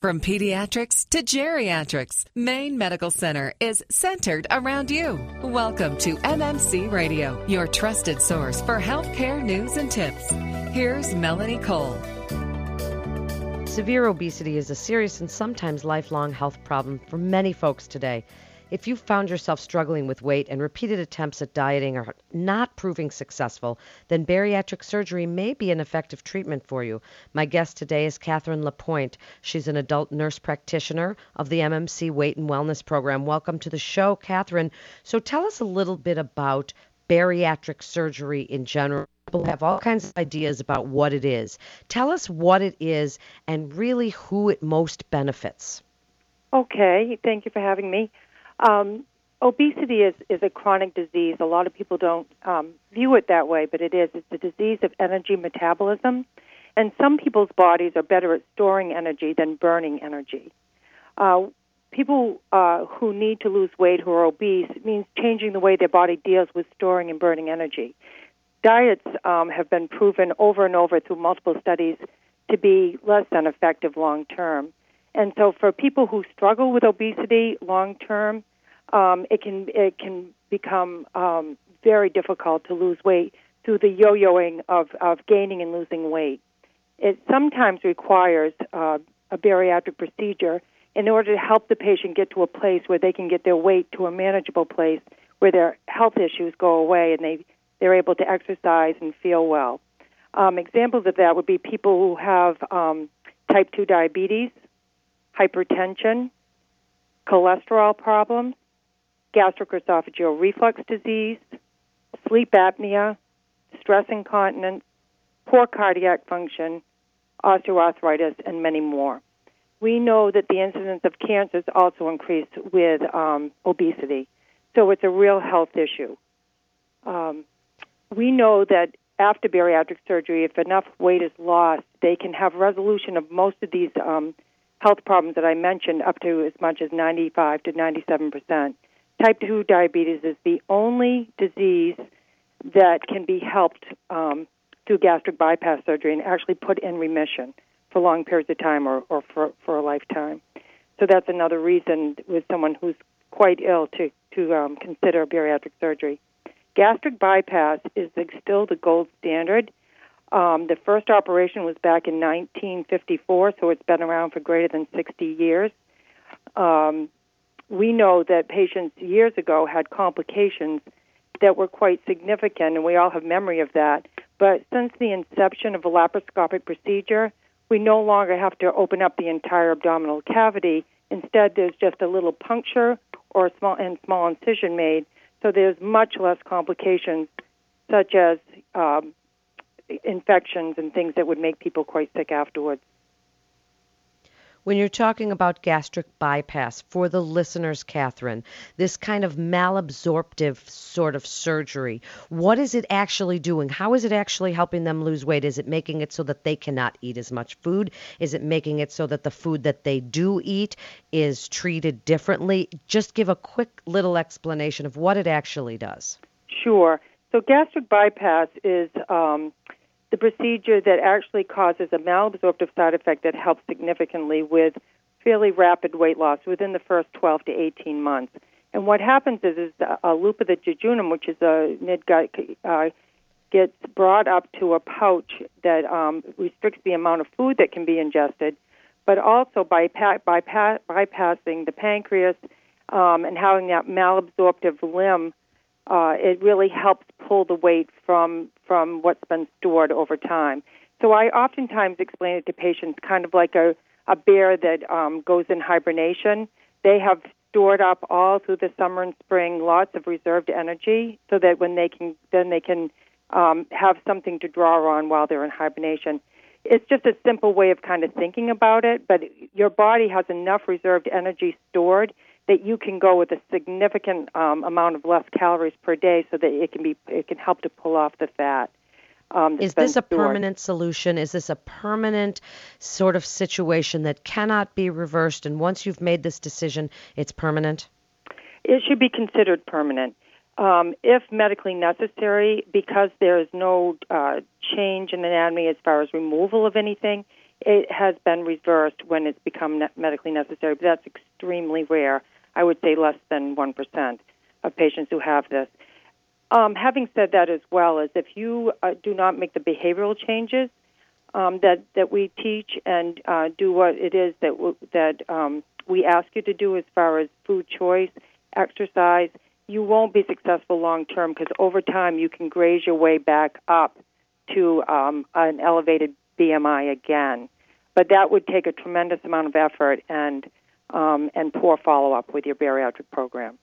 From pediatrics to geriatrics, Maine Medical Center is centered around you. Welcome to MMC Radio, your trusted source for healthcare news and tips. Here's Melanie Cole. Severe obesity is a serious and sometimes lifelong health problem for many folks today. If you found yourself struggling with weight and repeated attempts at dieting are not proving successful, then bariatric surgery may be an effective treatment for you. My guest today is Catherine Lapointe. She's an adult nurse practitioner of the MMC Weight and Wellness Program. Welcome to the show, Catherine. So tell us a little bit about bariatric surgery in general. People have all kinds of ideas about what it is. Tell us what it is and really who it most benefits. Okay, thank you for having me. Um, obesity is, is a chronic disease. A lot of people don't um, view it that way, but it is. It's a disease of energy metabolism. And some people's bodies are better at storing energy than burning energy. Uh, people uh, who need to lose weight who are obese means changing the way their body deals with storing and burning energy. Diets um, have been proven over and over through multiple studies to be less than effective long term. And so, for people who struggle with obesity long term, um, it can it can become um, very difficult to lose weight through the yo-yoing of, of gaining and losing weight. It sometimes requires uh, a bariatric procedure in order to help the patient get to a place where they can get their weight to a manageable place where their health issues go away and they they're able to exercise and feel well. Um, examples of that would be people who have um, type 2 diabetes, hypertension, cholesterol problems, gastroesophageal reflux disease, sleep apnea, stress incontinence, poor cardiac function, osteoarthritis, and many more. We know that the incidence of cancers also increase with um, obesity, so it's a real health issue. Um, we know that after bariatric surgery, if enough weight is lost, they can have resolution of most of these um, health problems that I mentioned, up to as much as 95 to 97 percent. Type 2 diabetes is the only disease that can be helped um, through gastric bypass surgery and actually put in remission for long periods of time or, or for, for a lifetime. So that's another reason with someone who's quite ill to, to um, consider bariatric surgery. Gastric bypass is still the gold standard. Um, the first operation was back in 1954, so it's been around for greater than 60 years. Um, we know that patients years ago had complications that were quite significant, and we all have memory of that. But since the inception of a laparoscopic procedure, we no longer have to open up the entire abdominal cavity. Instead, there's just a little puncture or a small and small incision made, so there's much less complications, such as um, infections and things that would make people quite sick afterwards when you're talking about gastric bypass for the listeners, Catherine, this kind of malabsorptive sort of surgery, what is it actually doing? How is it actually helping them lose weight? Is it making it so that they cannot eat as much food? Is it making it so that the food that they do eat is treated differently? Just give a quick little explanation of what it actually does. Sure. So, gastric bypass is um, the procedure that actually causes a malabsorptive side effect that helps significantly with fairly rapid weight loss within the first 12 to 18 months. And what happens is, is a loop of the jejunum, which is a midgut, uh, gets brought up to a pouch that um, restricts the amount of food that can be ingested, but also by bypa- bypassing the pancreas um, and having that malabsorptive limb uh, it really helps pull the weight from from what's been stored over time. So I oftentimes explain it to patients kind of like a, a bear that um, goes in hibernation. They have stored up all through the summer and spring lots of reserved energy so that when they can then they can um, have something to draw on while they're in hibernation. It's just a simple way of kind of thinking about it, but your body has enough reserved energy stored that you can go with a significant um, amount of less calories per day, so that it can be it can help to pull off the fat. Um, is this a stored. permanent solution? Is this a permanent sort of situation that cannot be reversed? And once you've made this decision, it's permanent. It should be considered permanent. Um, if medically necessary, because there is no uh, change in anatomy as far as removal of anything, it has been reversed when it's become medically necessary, but that's extremely rare. I would say less than 1% of patients who have this. Um, having said that as well, is if you uh, do not make the behavioral changes um, that that we teach and uh, do what it is that w- that um, we ask you to do as far as food choice, exercise, you won't be successful long term because over time you can graze your way back up to um, an elevated BMI again. But that would take a tremendous amount of effort and um, and poor follow up with your bariatric program.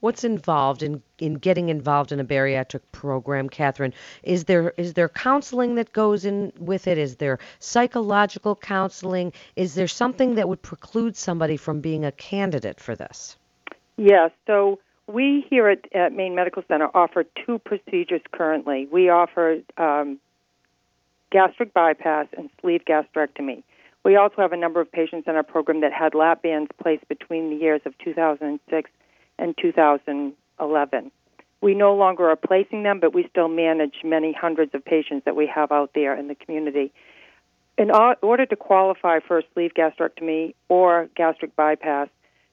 What's involved in, in getting involved in a bariatric program, Catherine? Is there is there counseling that goes in with it? Is there psychological counseling? Is there something that would preclude somebody from being a candidate for this? Yes. So we here at, at Maine Medical Center offer two procedures currently. We offer um, gastric bypass and sleeve gastrectomy. We also have a number of patients in our program that had lap bands placed between the years of 2006 and 2011. We no longer are placing them, but we still manage many hundreds of patients that we have out there in the community. In order to qualify for a sleeve gastrectomy or gastric bypass,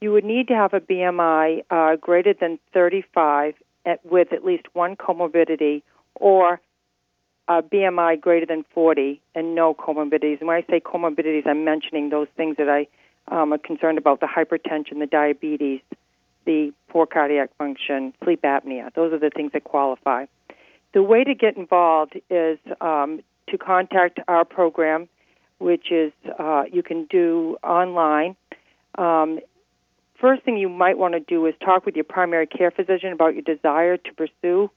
you would need to have a BMI uh, greater than 35 at, with at least one comorbidity or a BMI greater than 40 and no comorbidities. And when I say comorbidities, I'm mentioning those things that I um, are concerned about the hypertension, the diabetes, the poor cardiac function, sleep apnea. Those are the things that qualify. The way to get involved is um, to contact our program, which is uh, you can do online. Um, first thing you might want to do is talk with your primary care physician about your desire to pursue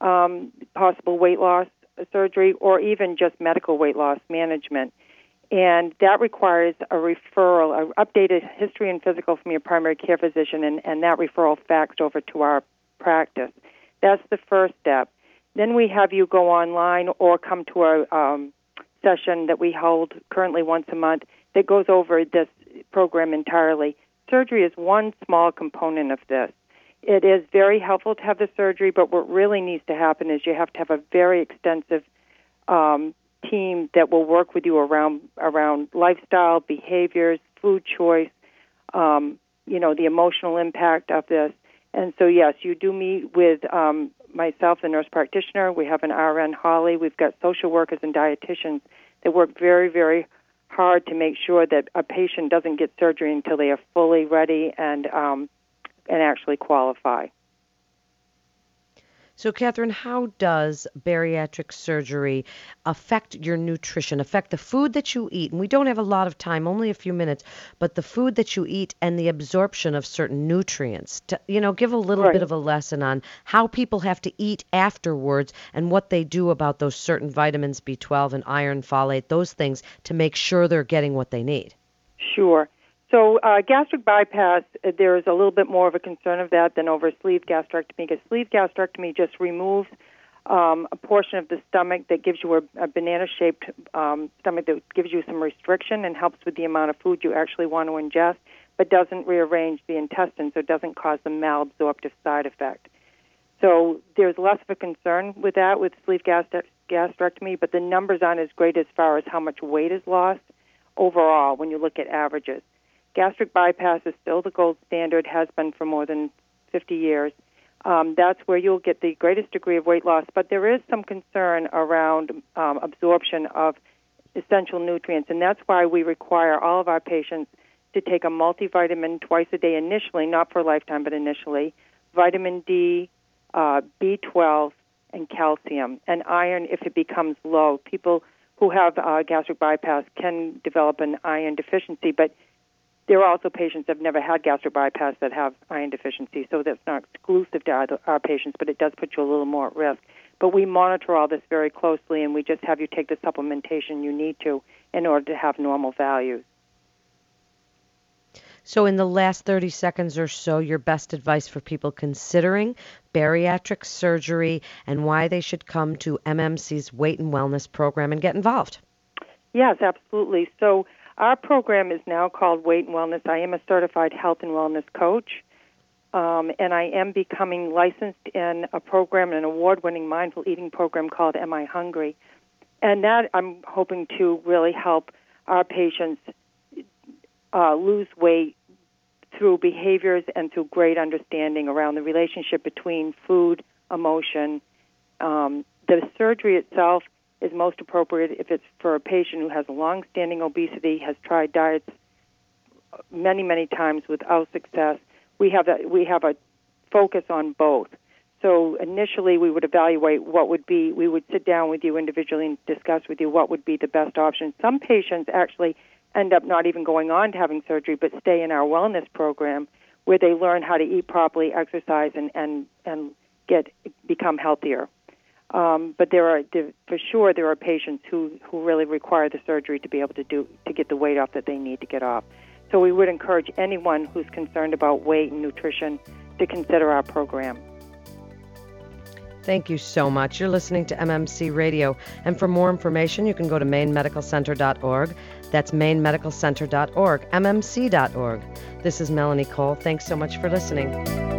um, possible weight loss surgery or even just medical weight loss management. And that requires a referral, an updated history and physical from your primary care physician, and, and that referral faxed over to our practice. That's the first step. Then we have you go online or come to a um, session that we hold currently once a month that goes over this program entirely. Surgery is one small component of this. It is very helpful to have the surgery, but what really needs to happen is you have to have a very extensive um, team that will work with you around around lifestyle, behaviors, food choice, um, you know, the emotional impact of this. And so, yes, you do meet with um, myself, the nurse practitioner. We have an RN, Holly. We've got social workers and dietitians that work very, very hard to make sure that a patient doesn't get surgery until they are fully ready and um, and actually qualify. So, Catherine, how does bariatric surgery affect your nutrition, affect the food that you eat? And we don't have a lot of time, only a few minutes, but the food that you eat and the absorption of certain nutrients. To, you know, give a little right. bit of a lesson on how people have to eat afterwards and what they do about those certain vitamins, B12 and iron, folate, those things to make sure they're getting what they need. Sure. So, uh, gastric bypass, uh, there is a little bit more of a concern of that than over sleeve gastrectomy because sleeve gastrectomy just removes um, a portion of the stomach that gives you a, a banana shaped um, stomach that gives you some restriction and helps with the amount of food you actually want to ingest, but doesn't rearrange the intestine, so doesn't cause the malabsorptive side effect. So, there's less of a concern with that with sleeve gastrectomy, but the numbers aren't as great as far as how much weight is lost overall when you look at averages. Gastric bypass is still the gold standard, has been for more than 50 years. Um, that's where you'll get the greatest degree of weight loss, but there is some concern around um, absorption of essential nutrients, and that's why we require all of our patients to take a multivitamin twice a day initially, not for a lifetime, but initially, vitamin D, uh, B12, and calcium, and iron if it becomes low. People who have uh, gastric bypass can develop an iron deficiency, but there are also patients that have never had gastric bypass that have iron deficiency, so that's not exclusive to our, our patients, but it does put you a little more at risk. But we monitor all this very closely, and we just have you take the supplementation you need to in order to have normal values. So, in the last 30 seconds or so, your best advice for people considering bariatric surgery and why they should come to MMC's Weight and Wellness program and get involved. Yes, absolutely. So, our program is now called Weight and Wellness. I am a certified health and wellness coach, um, and I am becoming licensed in a program, an award winning mindful eating program called Am I Hungry? and that I'm hoping to really help our patients uh, lose weight through behaviors and through great understanding around the relationship between food, emotion. Um, the surgery itself is most appropriate if it's for a patient who has long-standing obesity, has tried diets many, many times without success. We have a, we have a focus on both. So initially, we would evaluate what would be. We would sit down with you individually and discuss with you what would be the best option. Some patients actually end up not even going on to having surgery, but stay in our wellness program where they learn how to eat properly, exercise, and and and get become healthier. Um, but there are for sure there are patients who who really require the surgery to be able to do to get the weight off that they need to get off. So we would encourage anyone who's concerned about weight and nutrition to consider our program. Thank you so much. You're listening to MMC Radio. And for more information, you can go to mainemedicalcenter.org. That's mainemedicalcenter.org, mmc.org. This is Melanie Cole. Thanks so much for listening.